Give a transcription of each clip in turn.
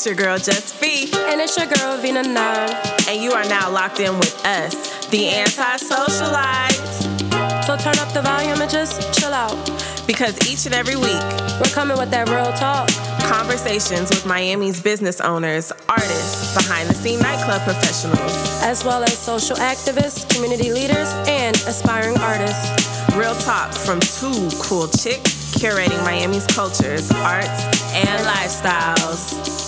It's your girl, Just Fee. And it's your girl, Vina Nine. And you are now locked in with us, the Anti-Socialites. So turn up the volume and just chill out. Because each and every week, we're coming with that real talk. Conversations with Miami's business owners, artists, behind the scene nightclub professionals, as well as social activists, community leaders, and aspiring artists. Real talk from two cool chicks curating Miami's cultures, arts, and lifestyles.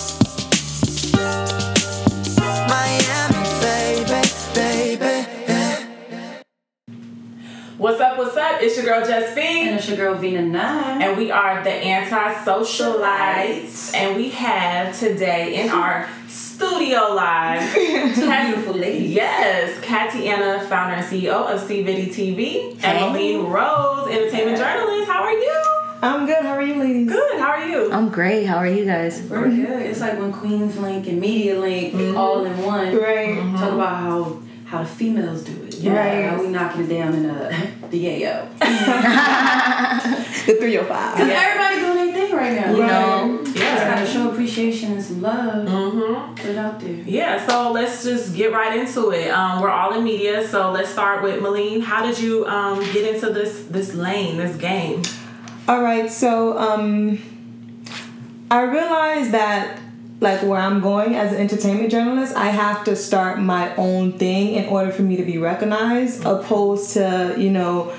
What's up, what's up? It's your girl Justine. And it's your girl Vina Nine. And we are the anti-socialites. And we have today in our studio live two beautiful ladies. Yes, Katiana, founder and CEO of CViddy TV, hey. and Rose, entertainment journalist. How are you? I'm good. How are you, ladies? Good. How are you? I'm great. How are you guys? We're good. It's like when Queens Link and Media Link mm-hmm. all in one. Right. Mm-hmm. Talk about how how the females do it. Yeah. Right. How we knocking it down in a the yayo. the 305. Because yeah. everybody doing their thing right now. You know? Yeah. Just gotta show appreciation and some love. Mm-hmm. Put it out there. Yeah, so let's just get right into it. Um, we're all in media, so let's start with Meline. How did you um, get into this this lane, this game? All right, so um, I realized that like where I'm going as an entertainment journalist, I have to start my own thing in order for me to be recognized, opposed to you know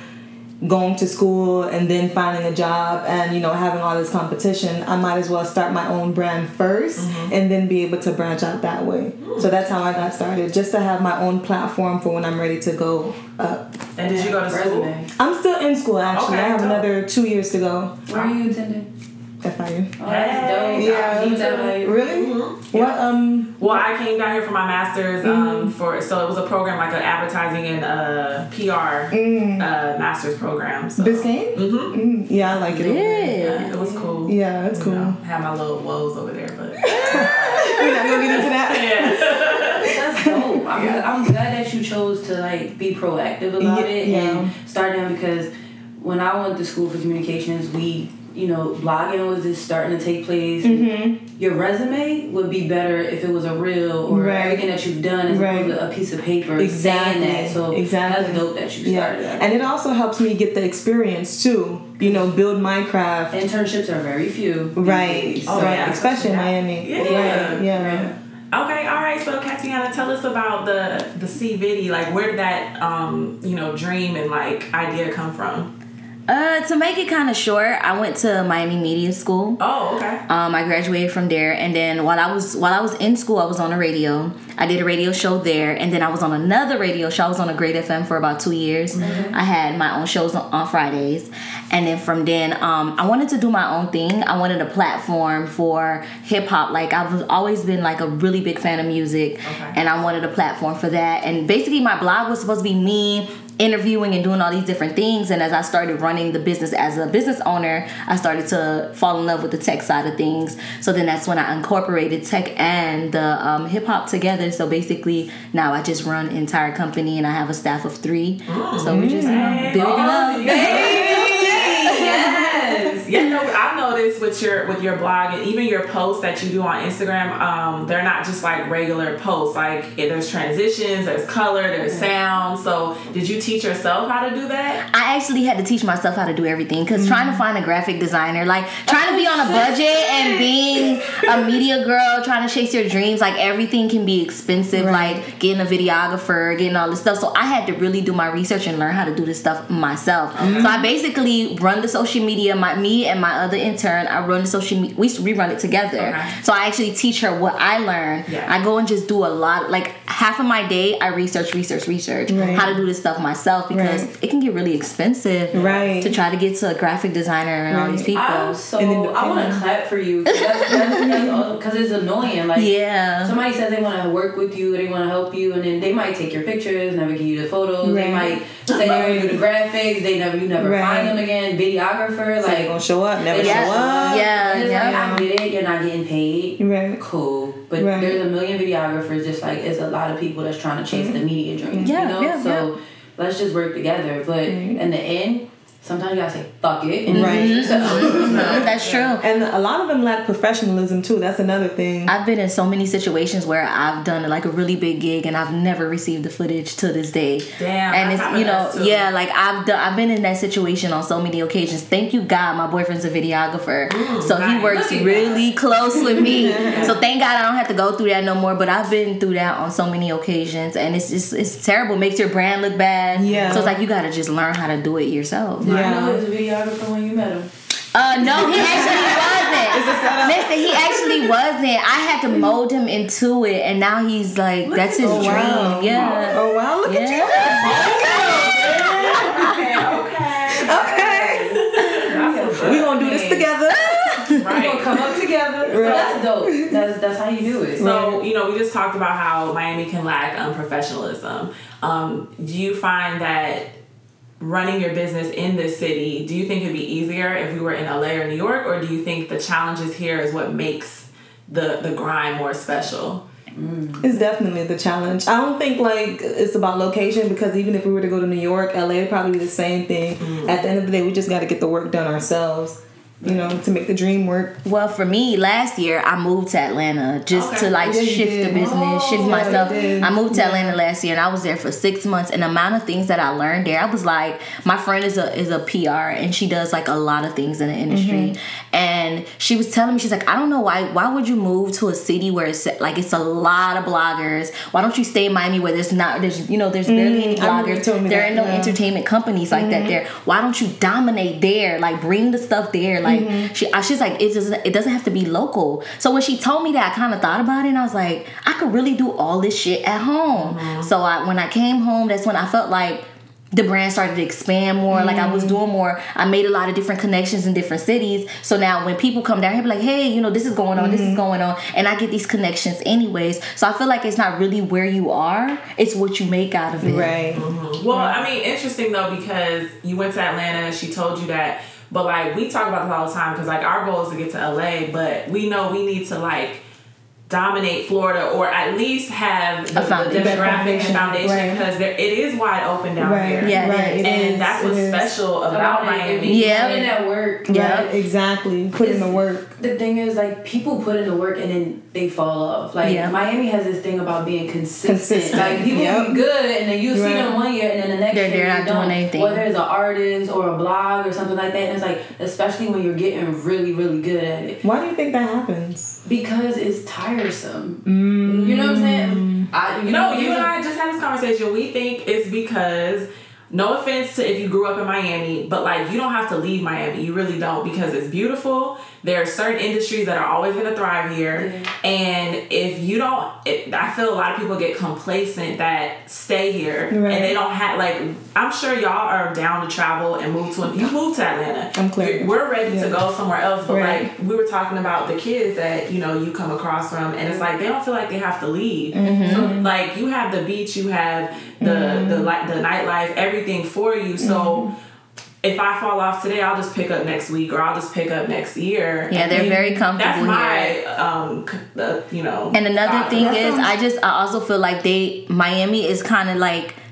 going to school and then finding a job and you know having all this competition. I might as well start my own brand 1st mm-hmm. and then be able to branch out that way. Mm-hmm. so that's how i got started just to have my own platform for when i'm ready to go up. And did you go to school? I'm still in school actually. Okay, i have dope. another two years to go. Where are you attending FIU. Oh, that's dope. Yeah. Really? Mm-hmm. What? Um. Well, I came down here for my master's. Um. Mm-hmm. For so it was a program like an advertising and uh PR mm. uh master's program. So. Biscayne. Mm-hmm. mm Yeah, I like it. Yeah. yeah. It was cool. Yeah, it's cool. You know, have my little woes over there, but we're not gonna get into that. Yeah. That's dope. I'm, yeah. I'm glad that you chose to like be proactive about yeah. it yeah. and start down because when I went to school for communications, we you know, blogging was just starting to take place. Mm-hmm. Your resume would be better if it was a real or right. everything that you've done is right. a piece of paper exactly. saying that. So exactly. that's dope that you started. Yeah. And it also helps me get the experience too. You know, build my craft. Internships are very few. Right. Oh, right. Yeah. Especially in Miami. Yeah. Right. Yeah. yeah. Okay, all right. So, Katiana, tell us about the the CViddy. Like, where did that um you know dream and like idea come from? Uh, to make it kind of short, I went to Miami Media School. Oh, okay. Um, I graduated from there, and then while I was while I was in school, I was on the radio. I did a radio show there, and then I was on another radio show. I was on a Great FM for about two years. Mm-hmm. I had my own shows on, on Fridays, and then from then, um, I wanted to do my own thing. I wanted a platform for hip hop. Like I've always been like a really big fan of music, okay. and I wanted a platform for that. And basically, my blog was supposed to be me interviewing and doing all these different things. And as i started running the business as a business owner i started to fall in love with the tech side of things. So then that's when i incorporated tech and the um, hip-hop together. So basically now i just run entire company and i have a staff of three. So we're just you know, building up. Yes. Yeah, no, I've noticed with your with your blog and even your posts that you do on Instagram, um, they're not just like regular posts. Like there's transitions, there's color, there's sound. So did you teach yourself how to do that? I actually had to teach myself how to do everything because mm-hmm. trying to find a graphic designer, like trying to be on a budget and being a media girl, trying to chase your dreams, like everything can be expensive. Right. Like getting a videographer, getting all this stuff. So I had to really do my research and learn how to do this stuff myself. Mm-hmm. So I basically run the social media. My me and my other intern, I run the social media. We we run it together. Okay. So I actually teach her what I learned. Yeah. I go and just do a lot. Like half of my day, I research, research, research Right. how to do this stuff myself because Right. it can get really expensive. Right. To try to get to a graphic designer and all these people. I'm so And then the I want to clap for you because it's annoying. Like yeah. somebody says they want to work with you, they want to help you, and then they might take your pictures, never give you the photos. They might say they're gonna do the graphics. They never you never Right. find them again. Videographer, So like they gonna show up, never Yeah. show up. Yeah, And it's yeah. like I get it, you're not getting paid. Right. Cool, but Right. there's a million videographers. Just like it's a lot of people that's trying to chase the mm-hmm. media dream. Yeah, you know, yeah, so let's just work together. But Right. in the end, sometimes you gotta say fuck it. And Right. Mm-hmm. That's true. And a lot of them lack professionalism too. That's another thing. I've been in so many situations where I've done like a really big gig and I've never received the footage to this day. Damn, And I've it's happened you know to us, too. yeah like I've done I've been in that situation on so many occasions. Thank you God, my boyfriend's a videographer, so he works Look at really close with me. so thank God I don't have to go through that no more. But I've been through that on so many occasions, and it's just it's terrible. Makes your brand look bad. Yeah. So it's like you got to just learn how to do it yourself. I Yeah. know he was a videographer when you met him. Uh, no, he actually wasn't. Listen, he actually wasn't. I had to mold him into it, and now he's like, that's his Oh, dream. wow. Yeah. Oh wow! Look at you. Okay, okay. Okay. We gonna do this together. Right. We're gonna come up together. So that's dope. That's that's how you do it. So, you know, we just talked about how Miami can lack um, professionalism. Um, do you find that running your business in this city, do you think it'd be easier if we were in LA or New York, or do you think the challenges here is what makes the the grind more special? Mm. It's definitely the challenge. I don't think like it's about location because even if we were to go to New York, LA would probably be the same thing. Mm. At the end of the day, we just got to get the work done ourselves. You know, to make the dream work. Well, for me, last year I moved to Atlanta just Okay. to like Yeah, shift the business, shift yeah, myself. I moved to Yeah. Atlanta last year, and I was there for six months. And the amount of things that I learned there, I was like, my friend is a is a PR, and she does like a lot of things in the industry. And she was telling me, she's like, I don't know why. Why would you move to a city where it's like it's a lot of bloggers? Why don't you stay in Miami where there's not there's you know there's barely any I remember bloggers. There that, are no. Mm-hmm. entertainment companies like that there. Why don't you dominate there? Like bring the stuff there. Like Mm-hmm. she, she's like it doesn't it doesn't have to be local. So when she told me that, I kind of thought about it, and I was like, I could really do all this shit at home. Mm-hmm. So I when I came home, that's when I felt like. The brand started to expand more. Like I Mm-hmm. was doing more. I made a lot of different connections in different cities. So now when people come down here, be like, "Hey, you know, this is going on. This Mm-hmm. is going on," and I get these connections anyways. So I feel like it's not really where you are; it's what you make out of it. Right. Well, I mean, interesting though because you went to Atlanta. And she told you that, but like we talk about this all the time because like our goal is to get to LA, but we know we need to like dominate Florida or at least have the, the foundation. demographic and Foundation, foundation right. because there it is wide open down Right. here. Yeah, Right. it and is, that's what's is. special about Miami. Yeah. Put in that work. Yeah. Right. Exactly. Put in the work. The thing is, like, people put in the work and then they fall off. Like, Yeah. Miami has this thing about being consistent. Consistent, Like, people yep. be good and then you see them one year and then the next They're- year they're not doing anything. Whether it's an artist or a blog or something like that. And it's like, especially when you're getting really, really good at it. Why do you think that happens? Because it's tiresome. Mm. You know what I'm saying? I, you No, know, you and I just had this conversation. We think it's because, no offense to if you grew up in Miami, but like you don't have to leave Miami. You really don't because it's beautiful. There are certain industries that are always going to thrive here. And if you don't, it, I feel a lot of people get complacent that stay here Right. and they don't have, like, I'm sure y'all are down to travel and move to, you moved to Atlanta. I'm clear. We're ready to go somewhere else, but Right. like, we were talking about the kids that you know you come across from and it's like they don't feel like they have to leave Mm-hmm. so like you have the beach you have the the li- the nightlife everything for you so Mm-hmm. if I fall off today, I'll just pick up next week, or I'll just pick up next year. Yeah, they're then very comfortable That's here. my um, the, you know. And another thing is, sounds- I just I also feel like they Miami is kind of like s-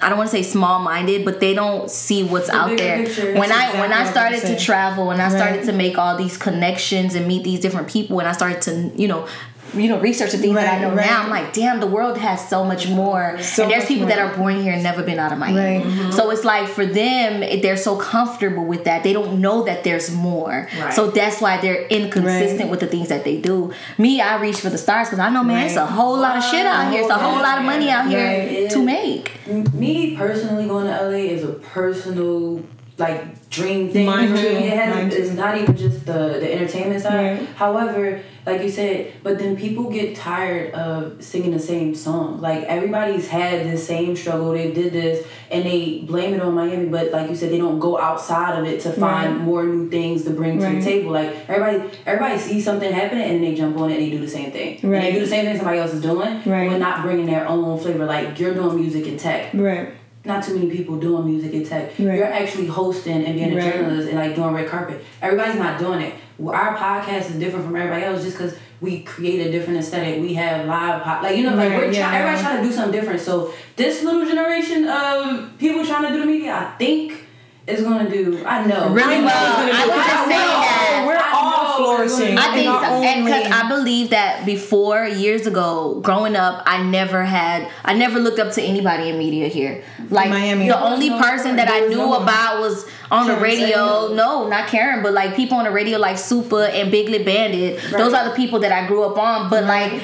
I don't want to say small minded, but they don't see what's out there. picture. When That's I when I exactly what I'm started to travel and I started Right. to make all these connections and meet these different people, and I started to you know. You know, research the things that I know right. now, I'm like, damn, the world has so much more. So and there's much people that are born here and never been out of Miami. Right. Mhm. So it's like for them, they're so comfortable with that. They don't know that there's more. Right. So that's why they're inconsistent Right. with the things that they do. Me, I reach for the stars because I know, man, it's a whole lot of shit out here. It's a whole lot of money out here Right. to make. me personally going to LA is a personal like dream thing. Mine too. It has, it's not even just the the entertainment side. Right. However, like you said, but then people get tired of singing the same song. Like everybody's had the same struggle. They did this and they blame it on Miami. But like you said, they don't go outside of it to find Right. more new things to bring to Right. the table. Like everybody, everybody sees something happening and they jump on it and they do the same thing. And Right. they do the same thing somebody else is doing, Right. but not bringing their own flavor. Like you're doing music and tech Right. Not too many people doing music and tech. Right. You're actually hosting and being a Right. journalist and like doing red carpet. Everybody's not doing it. Our podcast is different from everybody else just because we create a different aesthetic. We have live, po- like you know, like Right, we're yeah. trying. Everybody's trying to do something different. So this little generation of people trying to do the media, I think is gonna do. I know. Really I know well. I do- was just know. saying that. We're I all know. flourishing. I think so, and because. I believe that before years ago, growing up, I never had, I never looked up to anybody in media here. Like Miami. the only no person that I knew no about was on the radio. Samuel. No, not Karen, but like people on the radio like Super and Big Lip Bandit. Those are the people that I grew up on. But like,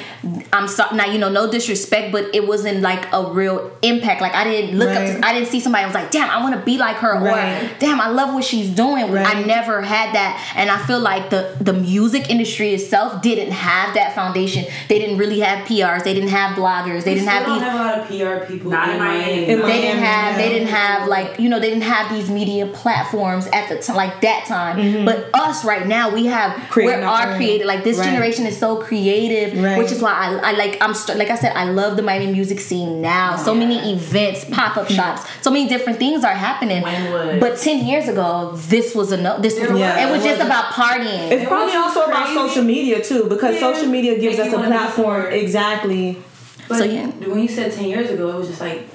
I'm sorry, now you know, no disrespect, but it wasn't like a real impact. Like I didn't look up, to, I didn't see somebody. I was like, damn, I want to be like her, Right. or damn, I love what she's doing. I never had that, and I feel like the the music industry itself didn't have that foundation. They didn't really have PRs. They didn't have bloggers. They We didn't still have don't these. have a lot of PR people Not in in Miami. Miami. They didn't have. They didn't have like you know. They didn't have these media platforms at the time, like that time. But us right now, we have. Mm-hmm. Creating we are own. creative. Like this Right. generation is so creative, Right. which is why I, I like. I'm st- like I said, I love the Miami music scene now. So many events, pop up shops, so many different things are happening. Wynwood. But ten years ago, this was a no. This was. Yeah. it was It just wasn't- about partying. It's probably what's also about social media too, because Yeah. social media gives Make us a platform. Exactly. But So, yeah. when you said ten years ago, it was just like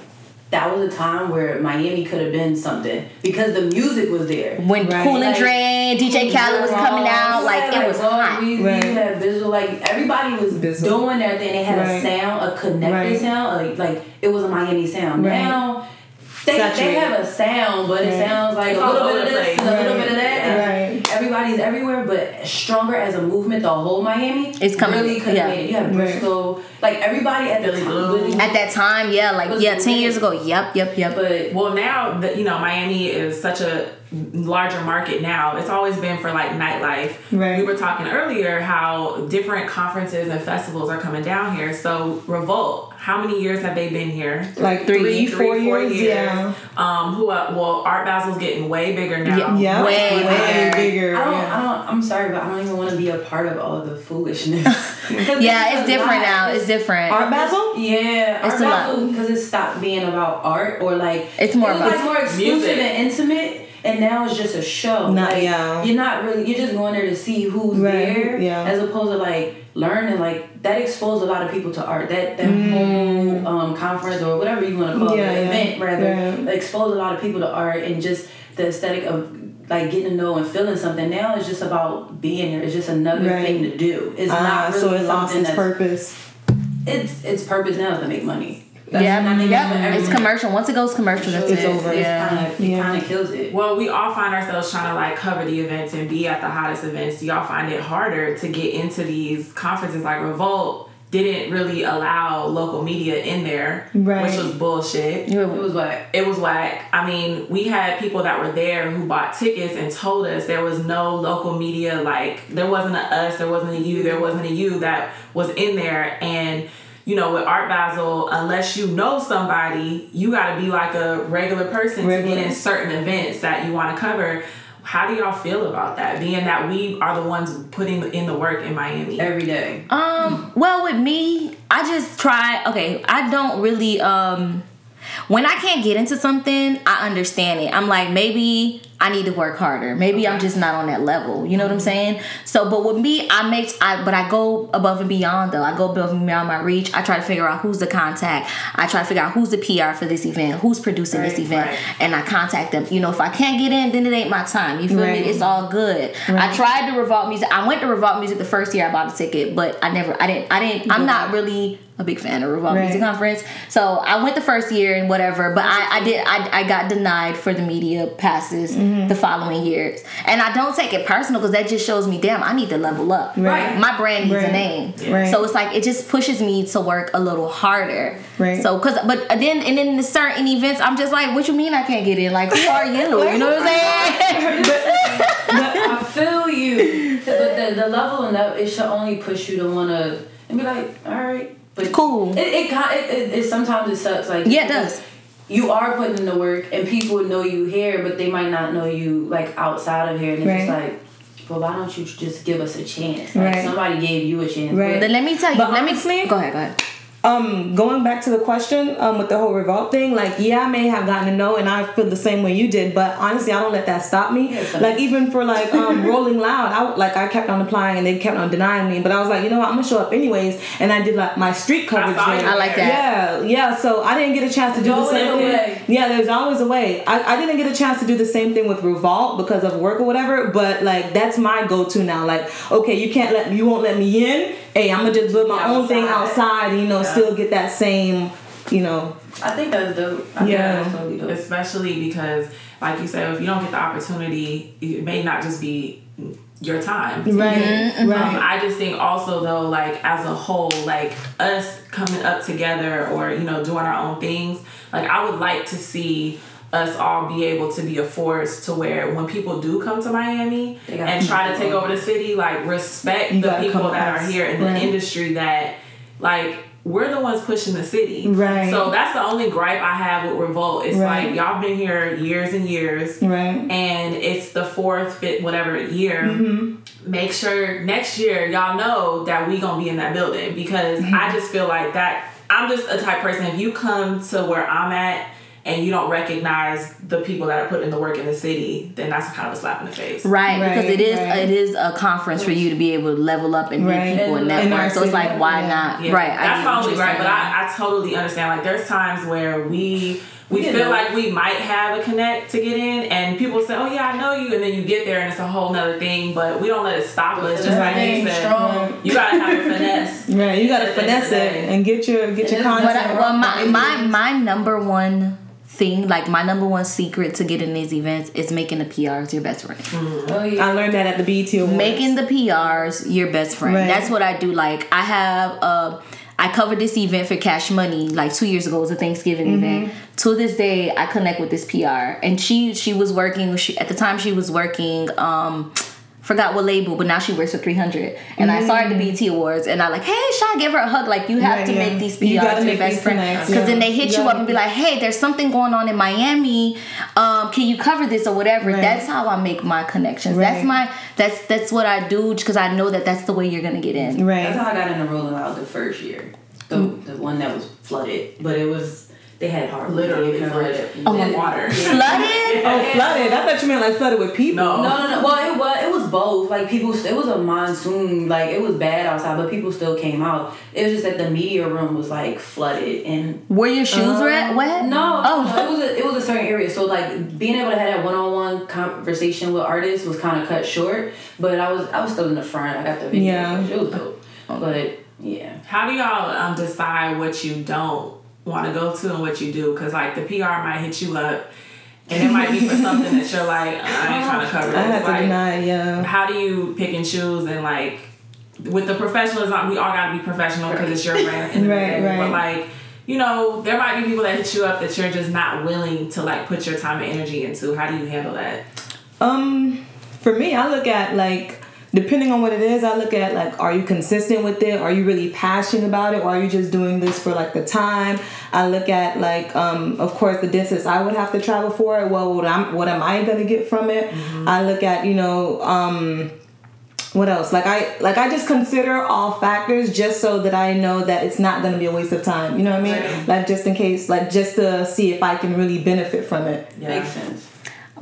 that was a time where Miami could have been something because the music was there. when Right. Cool and Like, Dre, DJ Khaled was coming out, like it was Lil hot. Weezy, Right. You had Bizzle, like everybody was Bizzle. doing their thing. They had Right. a sound, a connected Right. sound, like, like it was a Miami sound. Right. Now they, they have a sound, but it sounds like It's a little bit of the this, place. and a little bit of that. And Right. Everybody's everywhere, but stronger as a movement. The whole Miami It's coming, Really could yeah. have made it. You have Right. Brisco, like everybody at the Billy time. Blue. At that time, yeah, like yeah, ten years ago. Yep, yep, yep. but Well, now that you know Miami is such a larger market now, it's always been for like nightlife. Right. We were talking earlier how different conferences and festivals are coming down here. So Revolt, how many years have they been here? Like three, four four years, yeah. Um, who? Uh, well, Art Basel's getting way bigger now. Yeah. Yeah. Way way bigger. bigger. I don't, yeah. I don't, I'm sorry, but I don't even want to be a part of all of the foolishness. Yeah, it's different now. It's different. Art Basel? Yeah, It's art a lot. because it stopped being about art or like It's more it was about- like more exclusive music. and intimate, and now it's just a show. Not- like, yeah. You're not really. You're just going there to see who's Right, there, yeah. as opposed to like learning. Like that exposed a lot of people to art. That that whole um, conference or whatever you want to call Mm. Yeah, it, yeah, event rather, right. exposed a lot of people to art and just the aesthetic of. Like getting to know and feeling something now it's just about being there. It's just another Right. thing to do. It's Ah, not really so it lost its purpose. its its purpose now is to make money. That's- yeah, I think yeah. It's everyone- commercial. Once it goes commercial, that's It's it. over. Yeah. It's kind of it Yeah. kind of kills it. Well, we all find ourselves trying to like cover the events and be at the hottest events. Do y'all find it harder to get into these conferences like Revolt? Didn't really allow local media in there, Right. which was bullshit. It was like It was whack. I mean, we had people that were there who bought tickets and told us there was no local media, like, there wasn't a us, there wasn't a you, there wasn't a you that was in there. And, you know, with Art Basel, unless you know somebody, you got to be like a regular person to get in certain events that you want to cover. How do y'all feel about that? Being that we are the ones putting in the work in Miami. every day. Um, well, with me, I just try. Okay, I don't really. Um, when I can't get into something, I understand it. I'm like, maybe I need to work harder. Maybe I'm just not on that level. You know what I'm saying? So, but with me, I make, I but I go above and beyond though. I go above and beyond my reach. I try to figure out who's the contact. I try to figure out who's the PR for this event, who's producing this event, right. and I contact them. You know, if I can't get in, then it ain't my time. You feel Right. me? It's all good. I tried to Revolt Music. I went to Revolt Music the first year I bought a ticket, but I never, I didn't, I didn't. I'm not really a big fan of Revolt Right. Music Conference. So I went the first year and whatever, but I, I did, I, I got denied for the media passes mm-hmm. the following years, and I don't take it personal because that just shows me, damn, I need to level up. Right. My brand needs a Right. name. Right. So it's like it just pushes me to work a little harder. Right. So cause but then and then the certain events I'm just like, what you mean I can't get in? Like who are you? You know what I'm saying? but I feel you, but the, the level and up it should only push you to wanna and be like, all right, but Cool. It it, kind it, it, it sometimes it sucks. Like Yeah, it does. You are putting in the work, and people know you here, but they might not know you like outside of here. And it's just Right. like, well, why don't you just give us a chance? Like Right. somebody gave you a chance. Right. But Then let me tell you. But let honestly- me go ahead. Go ahead. Um, going back to the question um, with the whole revolt thing, like yeah, I may have gotten to know, and I feel the same way you did. But honestly, I don't let that stop me. Like even for like um, Rolling Loud, I like I kept on applying, and they kept on denying me. But I was like, you know what, I'm gonna show up anyways, and I did like my street coverage. you. I like that. Yeah, yeah. So I didn't get a chance to do the same thing. way. Yeah, there's always a way. I, I didn't get a chance to do the same thing with Revolt because of work or whatever. But like that's my go-to now. Like okay, you can't let you won't let me in. Hey, I'm gonna just do my own thing Outside. outside. You know, Yeah. Still get that same. You know. I think that's dope. I Yeah. think that's totally dope. especially because like you said if you don't get the opportunity it may not just be your time Right. Um, Right. I just think also though, like as a whole, like us coming up together or you know doing our own things, like I would like to see us all be able to be a force to where when people do come to Miami and try to take over the city, like respect You the people come that are here in the industry that like we're the ones pushing the city. Right. So that's the only gripe I have with Revolt. It's Right. like y'all been here years and years Right. and it's the fourth, fifth, whatever year. Mm-hmm. Make sure next year y'all know that we gonna be in that building because Mm-hmm. I just feel like that. I'm just a type person. If you come to where I'm at and you don't recognize the people that are putting the work in the city, then that's kind of a slap in the face. Right, because it is right. it is a conference for you to be able to level up and Right. meet people and In our network. So it's like, why yeah. not? Yeah, Right, I That's get what probably right, but. I, I totally understand. Like, there's times where we we Yeah. feel like we might have a connect to get in, and people say, "Oh yeah, I know you," and then you get there and it's a whole nother thing. But we don't let it stop us. Just like you said, strong. you gotta have a finesse. Right. You gotta At the end of finesse it and get your get your content. But I, well, my, my my number one thing, like my number one secret to getting these events is making the PRs your best friend. Oh yeah. I learned that at the BET Awards. Making the PRs your best friend. Right. That's what I do. Like I have uh I covered this event for Cash Money like two years ago. It was a Thanksgiving Mm-hmm. event. To this day, I connect with this PR, and she she was working. She at the time she was working. um Forgot what label, but now she works for 300. And I saw her at the BET Awards, and I like, hey, Sean, give her a hug. Like, you have Right, to yeah. make these You gotta your make best these friend. Because yeah. then they hit You you, up and be like, hey, there's something going on in Miami. Um, can you cover this or whatever? Right. That's how I make my connections. That's my that's that's what I do because I know that that's the way you're gonna get in. Right. That's how I got into Rolling Loud the first year. The the one that was flooded, but it was they had hard Literally coverage. flooded Oh, with water. Flooded. Oh, flooded. I thought you meant like flooded with people. No. No, no, no. Well, it was it was both. Like people, it was a monsoon. Like it was bad outside, but people still came out. It was just that the media room was like flooded and Were your shoes wet? Wet? No, Oh. no, it was a, it was a certain area. So like being able to have that one on one conversation with artists was kind of cut short. But I was I was still in the front. I got the video. Yeah. It was dope. But yeah, How do y'all um, decide what you don't want to go to and what you do? Because like the PR might hit you up, and it might be for something that you're like, I ain't trying to cover this. I to like, deny. Yeah. how do you pick and choose and like with the professionalism we all gotta be professional because it's your brand at the end of the Right, right. but like you know there might be people that hit you up that you're just not willing to like put your time and energy into how do you handle that Um, for me, I look at like depending on what it is, I look at like, are you consistent with it? Are you really passionate about it? Or are you just doing this for like the time? I look at like, um, of course, the distance I would have to travel for it. Well, what am what am I gonna get from it? I look at you know, um, what else? Like I like I just consider all factors just so that I know that it's not gonna be a waste of time. You know what I mean? Right. Like just in case, like just to see if I can really benefit from it. makes sense.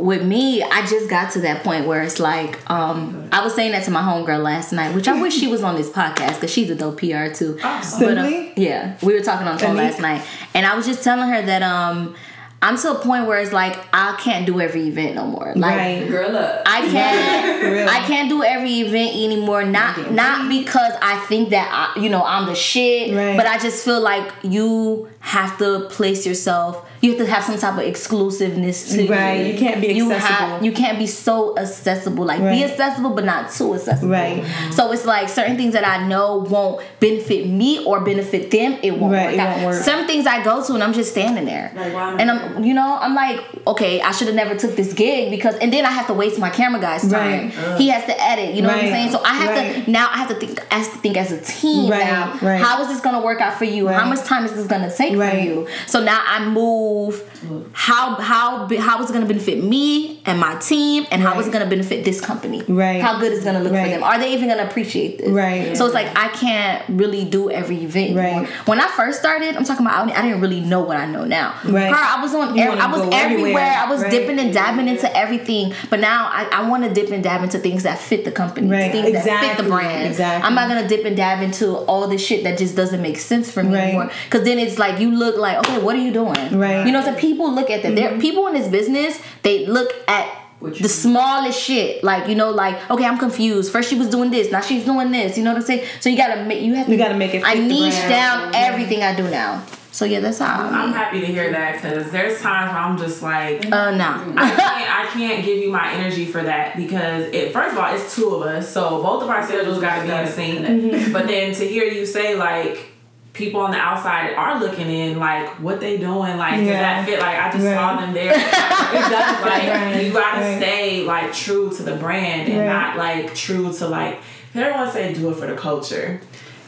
With me, I just got to that point where it's like, um, I was saying that to my homegirl last night, which I wish she was on this podcast because she's a dope PR too. But, uh, Simply? yeah, we were talking on the phone last night, and I was just telling her that um, I'm to a point where it's like I can't do every event no more. Like Right. Girl up. I can't. real. I can't do every event anymore. Not not because I think that I, you know I'm the shit, Right. but I just feel like you have to place yourself. You have to have some type of exclusiveness to Right, you. you can't be accessible. You accessible. you can't be so accessible. Like be accessible, but not too accessible. Right. So it's like certain things that I know won't benefit me or benefit them. It won't Right, work it out. won't work. Some things I go to and I'm just standing there, Like, why am I and I'm you know I'm like okay I should have never took this gig because and then I have to waste my camera guy's time. Right. He has to edit. You know what I'm saying? So I have Right. to now I have to think as to think as a team Right, now. right. How is this gonna work out for you? How much time is this gonna take for Right. you? So now I move Absolutely. how how how is it going to benefit me and my team and how is it going to benefit this company Right. how good is it going to look Right. for them are they even going to appreciate this Right. so it's like i can't really do every event Right. anymore. when i first started i'm talking about i didn't really know what i know now Right. Girl, i was on i was everywhere. everywhere, i was right. dipping and dabbing into everything but now i, I want to dip and dab into things that fit the company Right. things that fit the brand Exactly. i'm not going to dip and dab into all this shit that just doesn't make sense for me Right. anymore because then it's like you look like okay what are you doing Right. You know so people look at that. There people in this business they look at the do. smallest shit. Like you know like okay i'm confused. First she was doing this now she's doing this. You know what i'm saying? So you gotta make you have to You gotta make it i fit the niche brand. down everything i do now. So yeah that's how I'm i'm happy to hear that because there's times where I'm just like, uh no I can't, I can't give you my energy for that because it. First of all, it's two of us, so both of our schedules got to be in sync. But then to hear you say like people on the outside are looking in, like what they doing, like does that fit? Like I just saw them there. like Right. you gotta Right. stay like true to the brand and Right. not like true to like. Everyone say do it for the culture.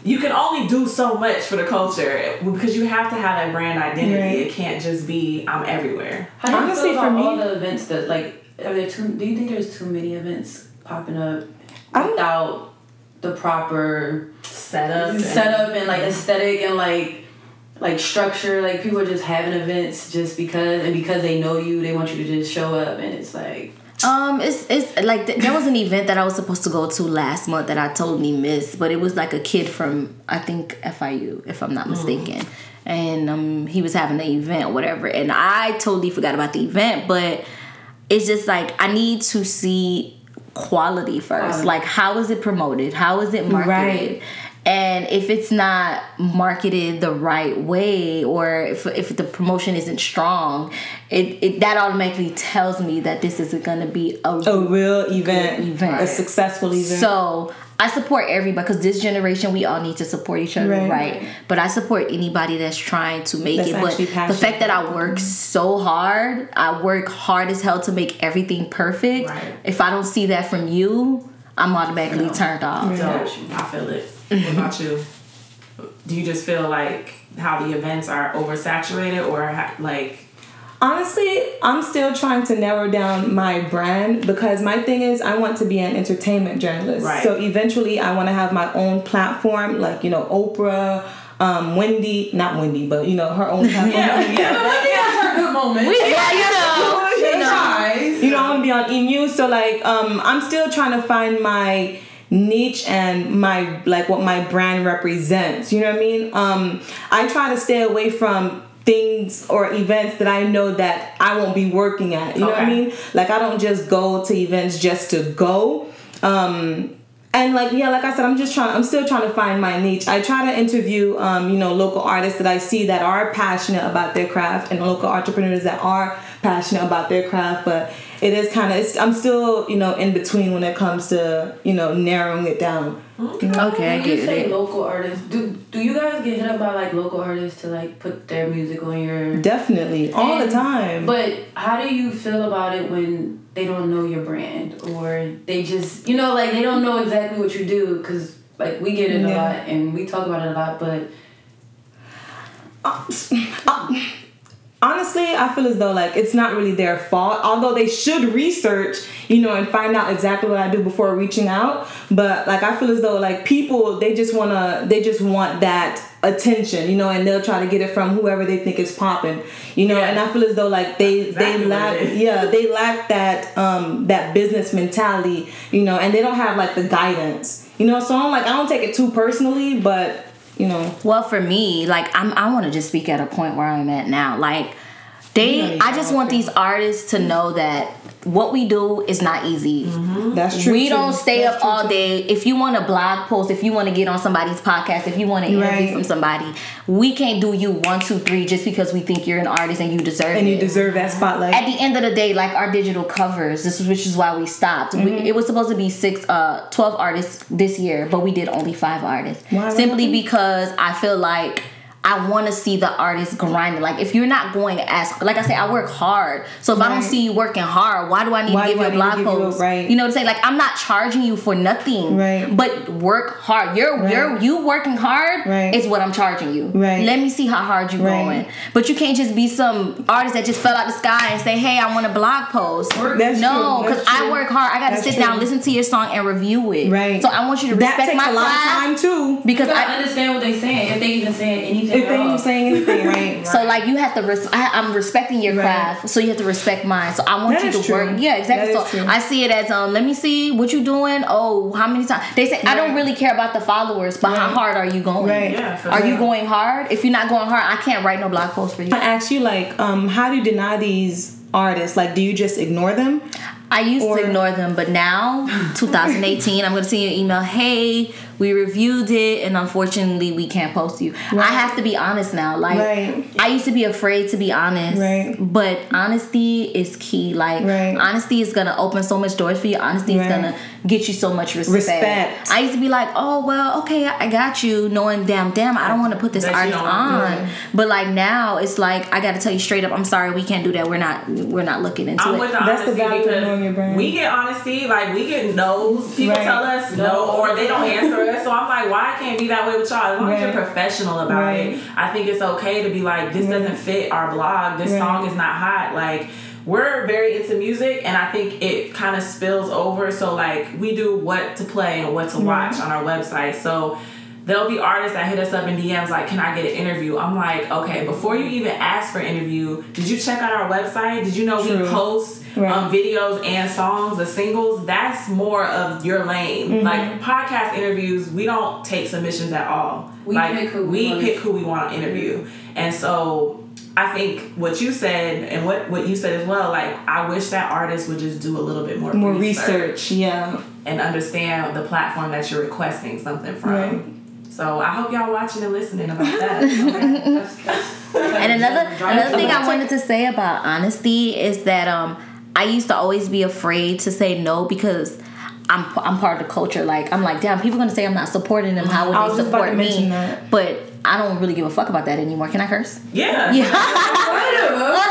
You can only do so much for the culture because you have to have that brand identity. Right. It can't just be I'm everywhere. How do you Honestly, feel for me- all the events that like are there too? Do you think there's too many events popping up I don't- without the proper Setup. and- setup and like aesthetic and like like structure? Like people are just having events just because and because they know you, they want you to just show up and it's like Um, it's it's like th- there was an event that I was supposed to go to last month that I totally missed, but it was like a kid from I think FIU, if I'm not mistaken, and um he was having an event or whatever, and I totally forgot about the event, but it's just like I need to see quality first, Quality. like how is it promoted, how is it marketed. Right. And if it's not marketed the right way, or if, if the promotion isn't strong, it, it that automatically tells me that this isn't gonna be a A real event, event. a successful event. so I support everybody because this generation we all need to support each other, Right. right? But I support anybody that's trying to make That's it. But actually the fact that I work so hard, I work hard as hell to make everything perfect. Right. If I don't see that from you, I'm automatically turned off. Dope. I feel it. What about you? Do you just feel like how the events are oversaturated or ha- like Honestly, I'm still trying to narrow down my brand because my thing is I want to be an entertainment journalist. Right. So eventually I want to have my own platform, like, you know, Oprah, um, Wendy, not Wendy, but you know, her own platform. yeah, yeah. Wendy has her good moment. Yeah, you know. you know, you know, I want to be on E News. So like, um, I'm still trying to find my niche and my like what my brand represents. You know what I mean? Um, I try to stay away from things or events that I know that I won't be working at. You know what I mean? Like I don't just go to events just to go. Um, and like yeah, like I said, I'm just trying. I'm still trying to find my niche. I try to interview, um, you know, local artists that I see that are passionate about their craft, and local entrepreneurs that are passionate about their craft. But it is kind of. I'm still, you know, in between when it comes to, you know, narrowing it down. Okay, I When you get say it. local artists, do do you guys get hit up by like local artists to like put their music on your Definitely, all the time. But how do you feel about it when they don't know your brand or they just you know like they don't know exactly what you do because like we get it a lot and we talk about it a lot but uh, uh, honestly, I feel as though like it's not really their fault. Although they should research, you know, and find out exactly what I do before reaching out. But like I feel as though like people they just wanna they just want that attention, you know, and they'll try to get it from whoever they think is popping, you know. Yeah. And I feel as though like they exactly they lack yeah they lack that um that business mentality, you know, and they don't have like the guidance, you know. So I'm like I don't take it too personally, but you know. Well, for me, like I'm, I want to just speak at a point where I'm at now. Like they, I just want these artists to know that what we do is not easy. That's true. We too. don't stay That's up all too. day. If you want a blog post, if you want to get on somebody's podcast, if you want to interview Right. from somebody, we can't do you one, two, three just because we think you're an artist and you deserve it. And it. you deserve that spotlight. At the end of the day, like our digital covers, this is which is why we stopped. Mm-hmm. it was supposed to be six, uh, twelve artists this year, but we did only five artists. Why? Simply because I feel like I want to see the artist grinding. Like if you're not going as like I say, I work hard. So if I don't see you working hard, why do I need Why to give you a blog give you a- post? right. You know what I'm saying? Like I'm not charging you for nothing. Right. But work hard. You're Right. you're you working hard Right. is what I'm charging you. Right. Let me see how hard you Right. going. But you can't just be some artist that just fell out the sky and say, "Hey, I want a blog post." That's no, because I work hard. I got to That's sit true. down, listen to your song, and review it. Right. So I want you to that respect takes my a lot of time too. because I. understand what they're saying if they even saying anything. If at they ain't saying anything, right? So like you have to, res- I, I'm respecting your Right. craft, so you have to respect mine. So I want That you to true. work. Yeah, exactly. That is so. I see it as um, let me see what you doing. Oh, how many times they say I don't really care about the followers, but how hard are you going? Right. Yeah, for Are you going hard? If you're not going hard, I can't write no blog post for you. I ask you like, um, how do you deny these artists? Like, do you just ignore them? I used Or- to ignore them, but now, 2018, I'm gonna send you an email. Hey, we reviewed it, and unfortunately, we can't post you. I have to be honest now. Like, Right. I used to be afraid to be honest, Right. But honesty is key. Like, Right. honesty is gonna open so much doors for you. Honesty is gonna get you so much respect. Respect. I used to be like, oh well, okay, I I got you, knowing damn, damn, I don't want to put this That artist don't wanna do on. it. But like now, it's like I got to tell you straight up, I'm sorry, we can't do that. We're not, we're not looking into I'm it. with the That's the value of knowing your brand. we get honesty, like we get no's. People Right. tell us no, or they don't answer us. So I'm like, why I can't be that way with y'all? As long as you're professional about Right. it, I think it's okay to be like, this doesn't fit our blog. This Right. song is not hot. Like we're very into music, and I think it kind of spills over. So like we do what to play and what to watch on our website. So. There'll be artists that hit us up in DMs like, "Can I get an interview?" I'm like, "Okay." Before you even ask for an interview, did you check out our website? Did you know we post Right. um, videos and songs, the singles, that's more of your lane. Mm-hmm. Like podcast interviews, we don't take submissions at all. We like pick who we we wanna- pick who we want to interview. And so I think what you said and what, what you said as well, like I wish that artists would just do a little bit more, More research, yeah. and understand the platform that you're requesting something from. Right. So I hope y'all watching and listening about that. Okay? That's- that's- And another another thing I wanted to say about honesty is that um I used to always be afraid to say no because I'm I'm part of the culture. Like I'm like, damn, people gonna say I'm not supporting them. How would they support me? But I don't really give a fuck about that anymore. Can I curse? yeah. Yeah.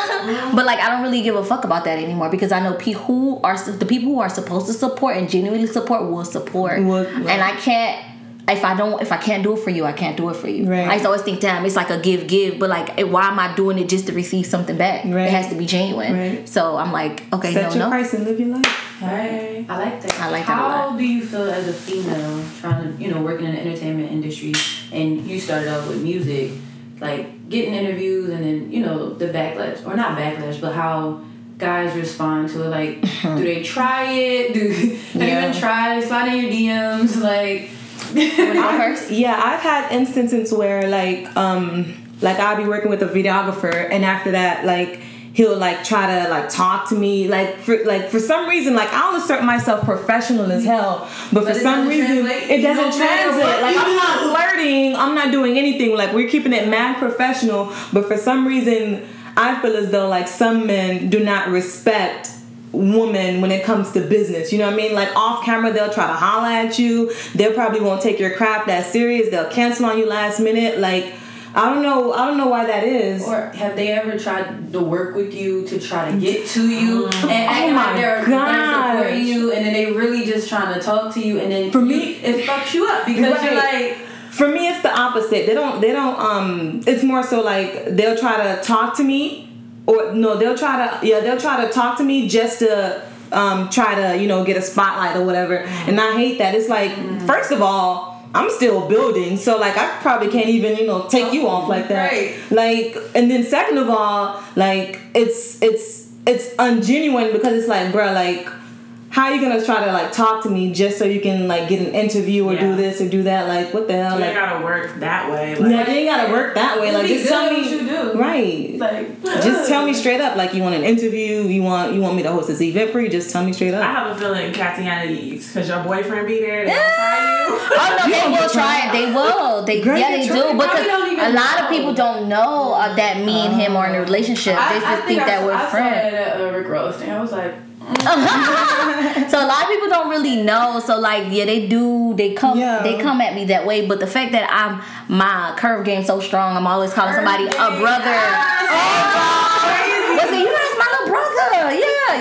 But like I don't really give a fuck about that anymore because I know people who are the people who are supposed to support and genuinely support will support. Will- and I can't if I don't if I can't do it for you, I can't do it for you. Right. I used to always think, damn, it's like a give give, but like why am I doing it just to receive something back? Right. It has to be genuine. Right. So I'm like, okay, Set no, your no. price and live your life. Hey. I like that. I like that a How lot. do you feel as a female trying to, you know, working in the entertainment industry and you started off with music, like getting interviews and then, you know, the backlash, or not backlash, but how guys respond to it? Like, do they try it? Do have you even tried? Slide in your DMs? Like, Yeah, I've had instances where like um like I'll be working with a videographer and after that like he'll like try to like talk to me. Like for like for some reason like I'll assert myself professional as hell but, for some reason it doesn't translate. Like I'm not flirting. I'm not doing anything. Like we're keeping it mad professional but for some reason I feel as though like some men do not respect woman when it comes to business. You know what I mean? Like off camera, they'll try to holla at you. They probably won't take your craft that serious. They'll cancel on you last minute. Like I don't know. I don't know why that is. or have they ever tried to work with you to try to get to you and Oh my like they're, gosh. you and then they really just trying to talk to you and then For you- me- it fucks you up because you're like For me, it's the opposite. They don't. They don't. Um. It's more so like they'll try to talk to me, or no, they'll try to. Yeah, they'll try to talk to me just to um try to you know get a spotlight or whatever. And I hate that. It's like first of all. I'm still building, so like I probably can't even you know take you off like that. Right. Like, and then second of all, like it's it's it's ungenuine because it's like, bruh, like how are you gonna try to like talk to me just so you can like get an interview or Yeah. do this or do that? Like what the hell? You Like ain't gotta work that way. Like, yeah, they ain't gotta work that way. Like just tell me what you do. right. like Just tell me straight up. Like you want an interview? You want you want me to host this event for you? Just tell me straight up. I have a feeling Tatiana, because your boyfriend be there, they gonna try you. Oh no, they will try it. They will. They Girl, yeah, they they do. Because probably don't even a lot of people don't know uh, that me and him are in a relationship. I, they just I think I, that we're I friends. saw that at uh, Rick Ross thing. I was like, Uh-huh. So a lot of people don't really know. So like, yeah, they do. They come. Yeah. They come at me that way. But the fact that I'm my curve game so strong, I'm always calling somebody a brother. Oh, Listen,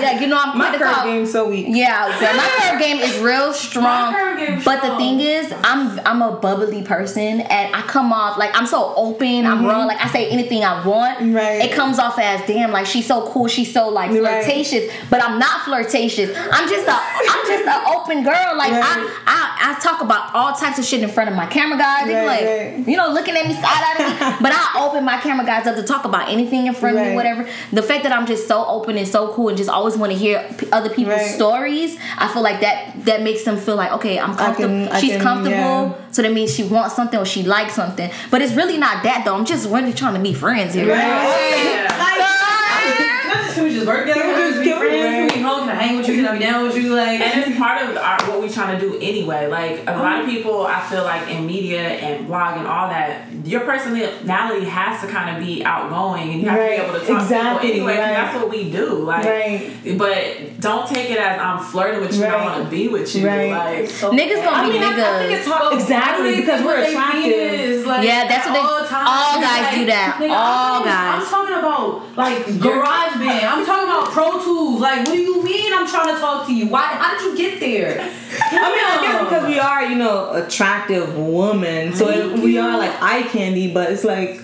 Yeah, you know I'm My curve game's so weak. Yeah, my curve game is real strong. My curve game's but the thing is, I'm I'm a bubbly person, and I come off like I'm so open. I'm raw. Like I say anything I want. Mm-hmm. Right. It comes off as damn. Like she's so cool. She's so like Right. flirtatious. But I'm not flirtatious. I'm just a I'm just an open girl. Like Right. I, I I talk about all types of shit in front of my camera guys. They Right, like right. you know looking at me side eye to me. But I open my camera guys up to talk about anything in front of me, whatever. The fact that I'm just so open and so cool and just always want to hear p- other people's Right. stories, I feel like that that makes them feel like okay, I'm comfortable. I She's can- comfortable, yeah. so that means she wants something or she likes something. But it's really not that though. I'm just really trying to be friends here. Can we just work together? You? Can I be down with you? Like, And it's part of our, what we're trying to do anyway. Like a lot of oh. people, I feel like in media and blog and all that, your personality has to kind of be outgoing and you have Right. to be able to talk Exactly, to people anyway. 'cause right. That's what we do. Like, Right. but don't take it as I'm flirting with you. and I Right. want to be with you. Right. Like, Niggas gonna I be mean, I, niggas. I think it's hard. Exactly, because we're attractive. Like, Yeah, that's what they- all time. all guys Like, do that. nigga, All I'm, guys. I'm talking about like GarageBand. I'm talking about Pro Tools. Like, what do you mean? I'm trying to talk to you. Why? How did you get there? I mean, I guess because we are, you know, attractive women, so it, we are like eye candy. But it's like,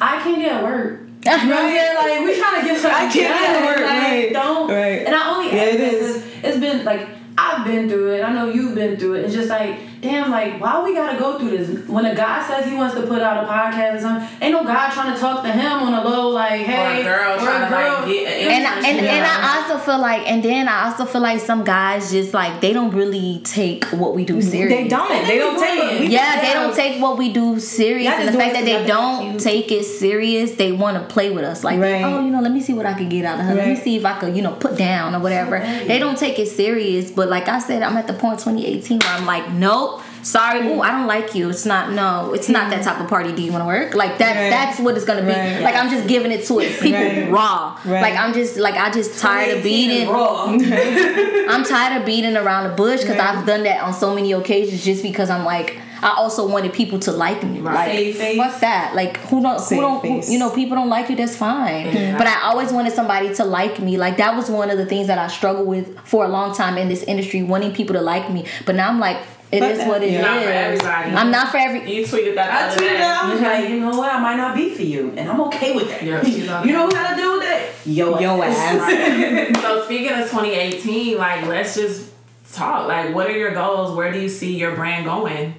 I can't get at work. You know what I'm saying? Like we trying to get some. I can't at work, Like, right. Don't. Right. And I only Yeah, it is. It's been like I've been through it. I know you've been through it. It's just like, damn, like why we gotta go through this? When a guy says he wants to put out a podcast or something, ain't no guy trying to talk to him on a low like, hey, or hey, a girl or trying a to like get an and I, and, and Yeah. I also feel like and then I also feel like some guys just like they don't really take what we do serious. they don't. They they don't take it. doing Yeah, they don't take what we do serious, Y'all and the fact that they it 'cause y'all don't take it serious, they want to play with us. Like, Right. oh, you know, let me see what I can get out of her. Let me see if I could, you know, put down or whatever. They don't take it serious, but like I said, I'm at the point 2018 where I'm like, nope. Sorry, ooh, I don't like you. It's not no, it's not that type of party. Do you want to work? Like that. Right. That's what it's gonna be. Right. Like I'm just giving it to it. People Right. raw. Like I'm just like I just tired of beating. raw. I'm tired of beating around the bush because. I've done that on so many occasions just because I'm like I also wanted people to like me. Right. Like Save fuck that. Like who don't who don't who, you know people don't like you that's fine. But I always wanted somebody to like me. Like that was one of the things that I struggled with for a long time in this industry, wanting people to like me. But now I'm like it Fuck is what it is. You're not for everybody. I'm not for every You tweeted that. I tweeted day. that. I was like, you know what? I might not be for you, and I'm okay with that. Yeah, she's okay. you know how to deal with that? Yo, Yo ass. Right. so speaking of 2018, like let's just talk. Like, what are your goals? Where do you see your brand going?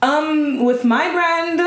Um, with my brand,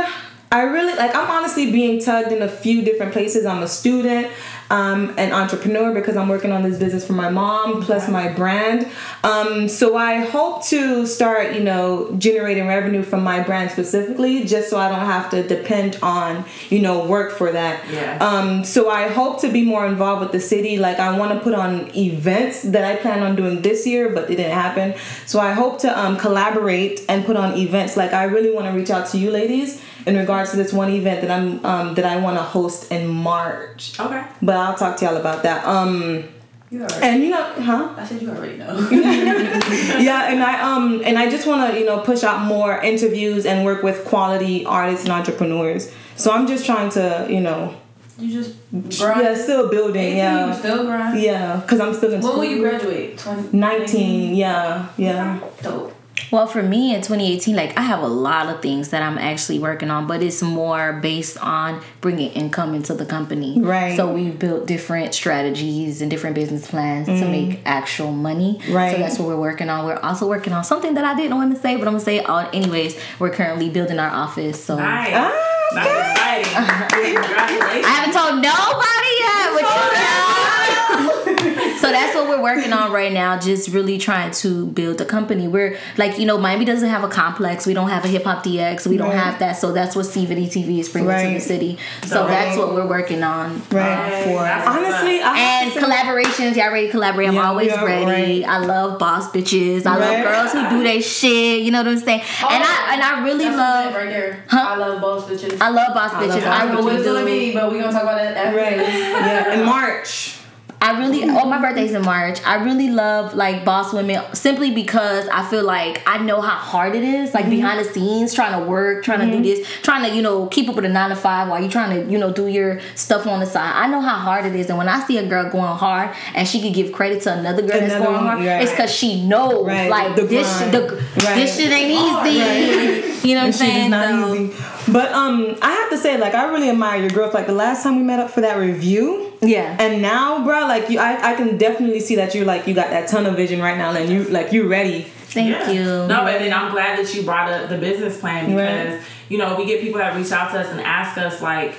I really like. I'm honestly being tugged in a few different places. I'm a student, um, an entrepreneur because I'm working on this business for my mom plus my brand. Um, so I hope to start, you know, generating revenue from my brand specifically, just so I don't have to depend on, you know, work for that. Yeah. Um, so I hope to be more involved with the city. Like I want to put on events that I plan on doing this year, but it didn't happen. So I hope to um, collaborate and put on events. Like I really want to reach out to you ladies in regards to this one event that I'm um, that I want to host in March. Okay. But I'll talk to y'all about that. Um, You and you know, huh? I said you already know. yeah, and I um and I just want to you know push out more interviews and work with quality artists and entrepreneurs. So I'm just trying to you know you just grind. yeah still building 18, yeah still grind. yeah because I'm still in When school. When will you graduate? 20, 19 yeah yeah Dope. Well, for me in 2018, like I have a lot of things that I'm actually working on, but it's more based on bringing income into the company. Right. So we've built different strategies and different business plans to make actual money. Mm. Right. So that's what we're working on. We're also working on something that I didn't want to say, but I'm gonna say it all anyways. We're currently building our office. So Nice. Ah, That's exciting. Congratulations. I haven't told nobody yet. But you know. So that's what we're working on right now. Just really trying to build a company. We're like, you know, Miami doesn't have a complex. We don't have a HipHopDX. We don't Right. have that. So that's what CViddy TV is bringing to the city. So Right. that's what we're working on uh, Right. for. Honestly. I And say- collaborations, y'all ready to collaborate? I'm Yeah, always are, ready. right. I love boss bitches. I Right. love girls who do their shit. You know what I'm saying? and I and I really love. right there. Huh? I love boss bitches. I love boss love bitches. boss I I don't know what really it's gonna do. be, but we gonna talk about that after right yeah in March I really oh my birthday's in March. I really love like boss women simply because I feel like I know how hard it is, like behind the scenes, trying to work, trying to do this, trying to, you know, keep up with a nine to five while you're trying to, you know, do your stuff on the side. I know how hard it is. And when I see a girl going hard and she could give credit to another girl that's going hard, right. it's cause she knows Right, like the this grind. the, Right. this shit ain't easy. You know what I'm saying? So-. But um, I have to say, like, I really admire your growth. Like the last time we met up for that review, Yeah. and now, bro, like you, I, I can definitely see that you're like you got that ton of vision right now, and you like you're ready. Thank Yeah. you. No, but then I'm glad that you brought up the business plan because Right. you know we get people that reach out to us and ask us like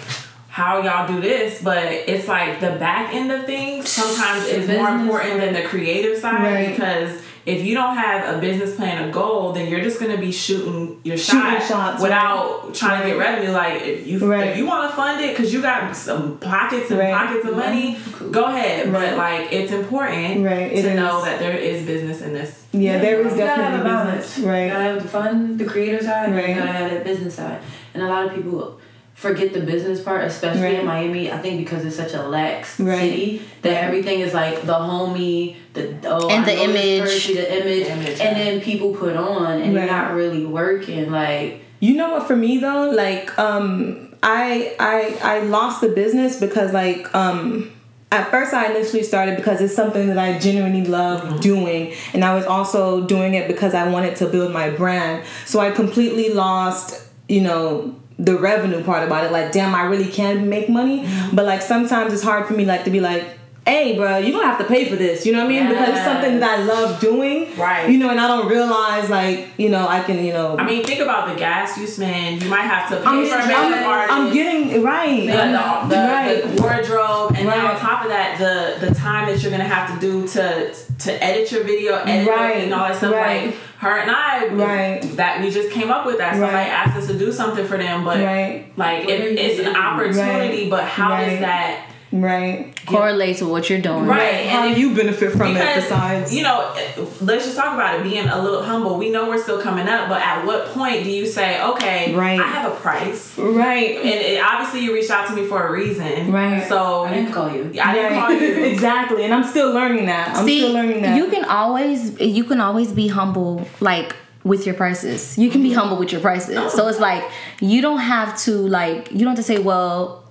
how y'all do this, but it's like the back end of things sometimes is more important than the creative side Right. because if you don't have a business plan, a goal, then you're just gonna be shooting your Shooting shot shots, without trying to get revenue. Like if you Right. if you want to fund it because you got some pockets and Right. pockets of money, go ahead. Right. But like it's important Right, it to know that there is business in this. Yeah, there is You gotta have a definitely balance. business, You gotta have the fun, the creator side, and Right. you gotta have that business side. And a lot of people forget the business part, especially Right. in Miami. I think because it's such a lax Right. city that everything is like the homie, the oh, And I the image. person, the image, The image, and then people put on, and you're not really working. Like You know what? For me though, like um, I I I lost the business because like um. At first, I initially started because it's something that I genuinely love doing, and I was also doing it because I wanted to build my brand. So I completely lost, you know, the revenue part about it. Like, damn, I really can make money, mm-hmm. but like sometimes it's hard for me, like to be like, hey, bro, you don't have to pay for this. You know what I mean? Because it's something that I love doing, Right. You know, and I don't realize like, you know, I can, you know, I mean, think about the gas you spend. You might have to pay I'm, for a I'm, makeup artist. I'm getting right. the, the, the, right. the wardrobe, and then on top of that, the the time that you're gonna have to do to to edit your video, edit Right. and all that stuff. Right. Like her and I, Right. that we just came up with that. Somebody Right. asked us to do something for them, but Right. like it, it's an opportunity. Right. But how does that? Right. Correlates with what you're doing. Right. How and do you benefit from it besides? you know let's just talk about it being a little humble we know we're still coming up but at what point do you say okay Right. i have a price right. and it, obviously you reached out to me for a reason Right. so I didn't call you. i didn't call you exactly, and I'm still learning that. I'm See, still learning that. you can always you can always be humble like with your prices. You can be humble with your prices. So it's like you don't have to like you don't have to say, well,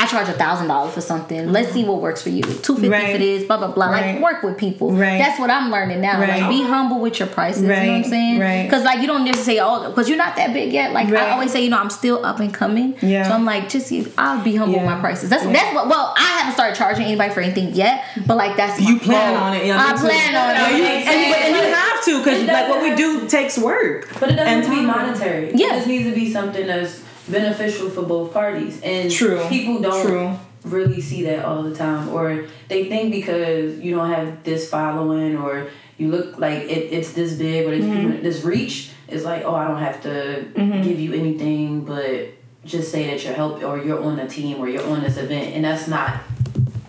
I charge a thousand dollars for something. Let's see what works for you. Two fifty Right. for this, blah blah blah. Right. Like work with people. Right. That's what I'm learning now. Right. Like be humble with your prices. You know what I'm saying? Right. Because like you don't necessarily all oh, because you're not that big yet. Like Right. I always say, you know, I'm still up and coming. Yeah. So I'm like, just I'll be humble Yeah. with my prices. That's that's what. Well, I haven't started charging anybody for anything yet, but like that's my you plan goal. on it. Yeah, I me too. plan on Yeah, it. you, and, you, and you have to because like what we do takes work. But it doesn't And have to be monetary. Yeah. It just needs to be something that's beneficial for both parties. And True. people don't True. really see that all the time. Or they think because you don't have this following or you look like it, it's this big or Mm-hmm. this reach, it's like, oh, I don't have to give you anything but just say that you're help or you're on a team or you're on this event. And that's not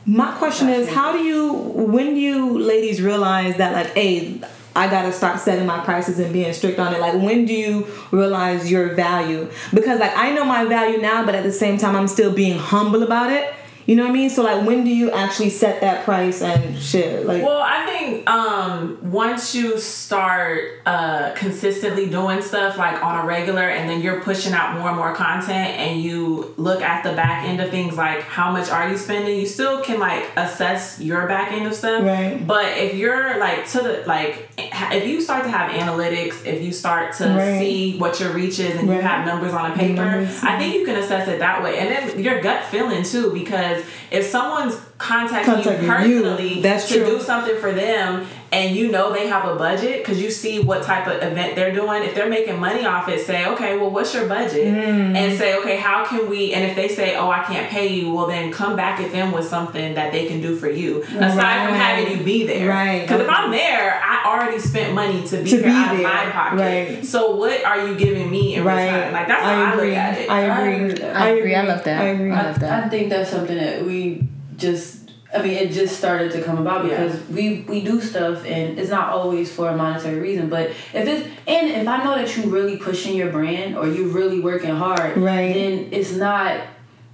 My question is, how do you, when do you ladies realize that like, hey, I gotta start setting my prices and being strict on it? Like, when do you realize your value? Because like I know my value now, but at the same time, I'm still being humble about it. You know what I mean? So like, when do you actually set that price and shit? Like, Well, I think um, once you start uh, consistently doing stuff like on a regular, and then you're pushing out more and more content, and you look at the back end of things, like how much are you spending, you still can like assess your back end of stuff. Right. But if you're like to the like, if you start to have analytics, if you start to Right. see what your reach is, and you have numbers on a paper, numbers. I think you can assess it that way, and then your gut feeling too, because if someone's contacting you you, personally that's to true. do something for them and you know they have a budget because you see what type of event they're doing if they're making money off it say okay well what's your budget Mm. and say okay how can we and if they say oh i can't pay you well then come back at them with something that they can do for you aside from having you be there Right. because if i'm there i already spent money to be To here be out of there. my pocket Right. so what are you giving me in right? return like that's how I i, agree. look at it I I agree. agree with that. I agree. I love that. I agree. I love that. I think that's something that we just I mean it just started to come about Yeah. because we we do stuff and it's not always for a monetary reason but if it's and if I know that you're really pushing your brand or you're really working hard Right. then it's not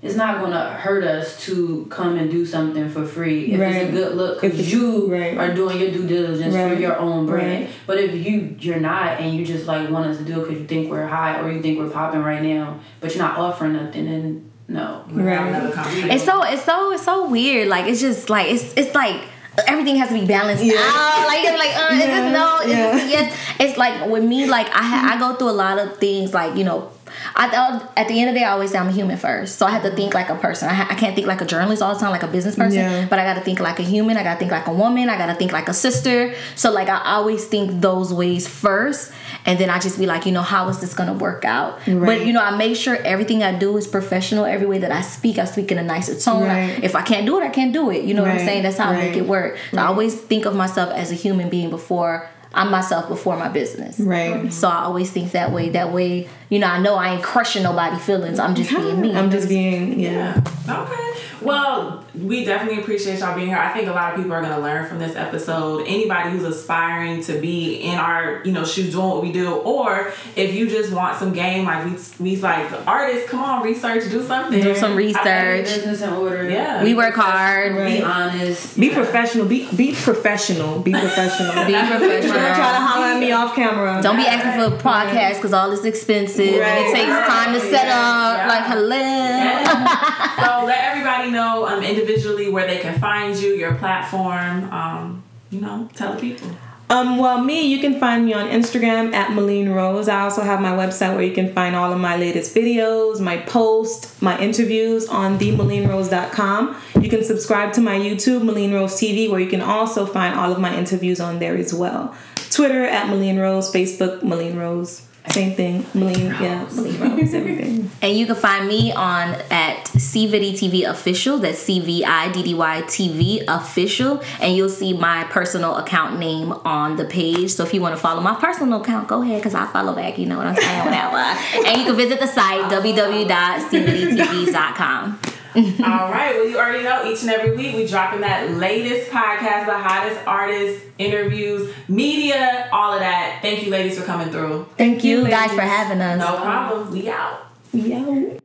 it's not gonna hurt us to come and do something for free if Right. it's a good look because you right. are doing your due diligence for your own brand. Right. But if you you're not and you just like want us to do it because you think we're high or you think we're popping right now, but you're not offering nothing, then no. We're gonna Right. another conversation. It's so it's so it's so weird. Like it's just like it's it's like everything has to be balanced Yeah. out. Like it's like uh, is this no? Is yeah. this yes? It's like with me. Like I ha- I go through a lot of things. Like you know. I thought at the end of the day, I always say I'm a human first. So I have to think like a person. I, ha- I can't think like a journalist all the time, like a business person. Yeah. But I got to think like a human. I got to think like a woman. I got to think like a sister. So like I always think those ways first, and then I just be like, you know, how is this gonna work out? Right. But you know, I make sure everything I do is professional. Every way that I speak, I speak in a nicer tone. Right. If I can't do it, I can't do it. You know what I'm saying? That's how I make it work. So I always think of myself as a human being before I'm myself before my business. Right. So I always think that way. That way, you know, I know I ain't crushing nobody's feelings. I'm just being me. I'm just being yeah. Yeah. Okay. Well, we definitely appreciate y'all being here. I think a lot of people are gonna learn from this episode. Anybody who's aspiring to be in our, you know, shoes doing what we do, or if you just want some game, like we we like artists, come on, research, do something. Do some I- research. Business in order. Yeah. we work hard. Be honest. Be professional. Be be professional. Be professional. Be professional. Don't try to holler at me off camera. Don't be asking for a podcast because all this expensive and Right. it takes time to set up. Yeah. Like hello. so let everybody know um, individually where they can find you, your platform. Um, you know, tell the people. Um, well, me, you can find me on Instagram at Meline Rose. I also have my website where you can find all of my latest videos, my posts, my interviews on themelinerose.com. You can subscribe to my YouTube, Meline Rose TV, where you can also find all of my interviews on there as well. Twitter at Meline Rose, Facebook Meline Rose. Same thing. Meline, yeah, Meline Rose, everything. And you can find me on at CViddy TV Official. That's C V I D D Y TV Official. And you'll see my personal account name on the page. So if you want to follow my personal account, go ahead because I follow back. You know what I'm saying? Whatever. and you can visit the site www.cviddytv.com. All right. Well, you already know each and every week we dropping that latest podcast, the hottest artists, interviews, media, all of that. Thank you, ladies, for coming through. Thank you guys ladies. for having us. No problem. We out. Yo.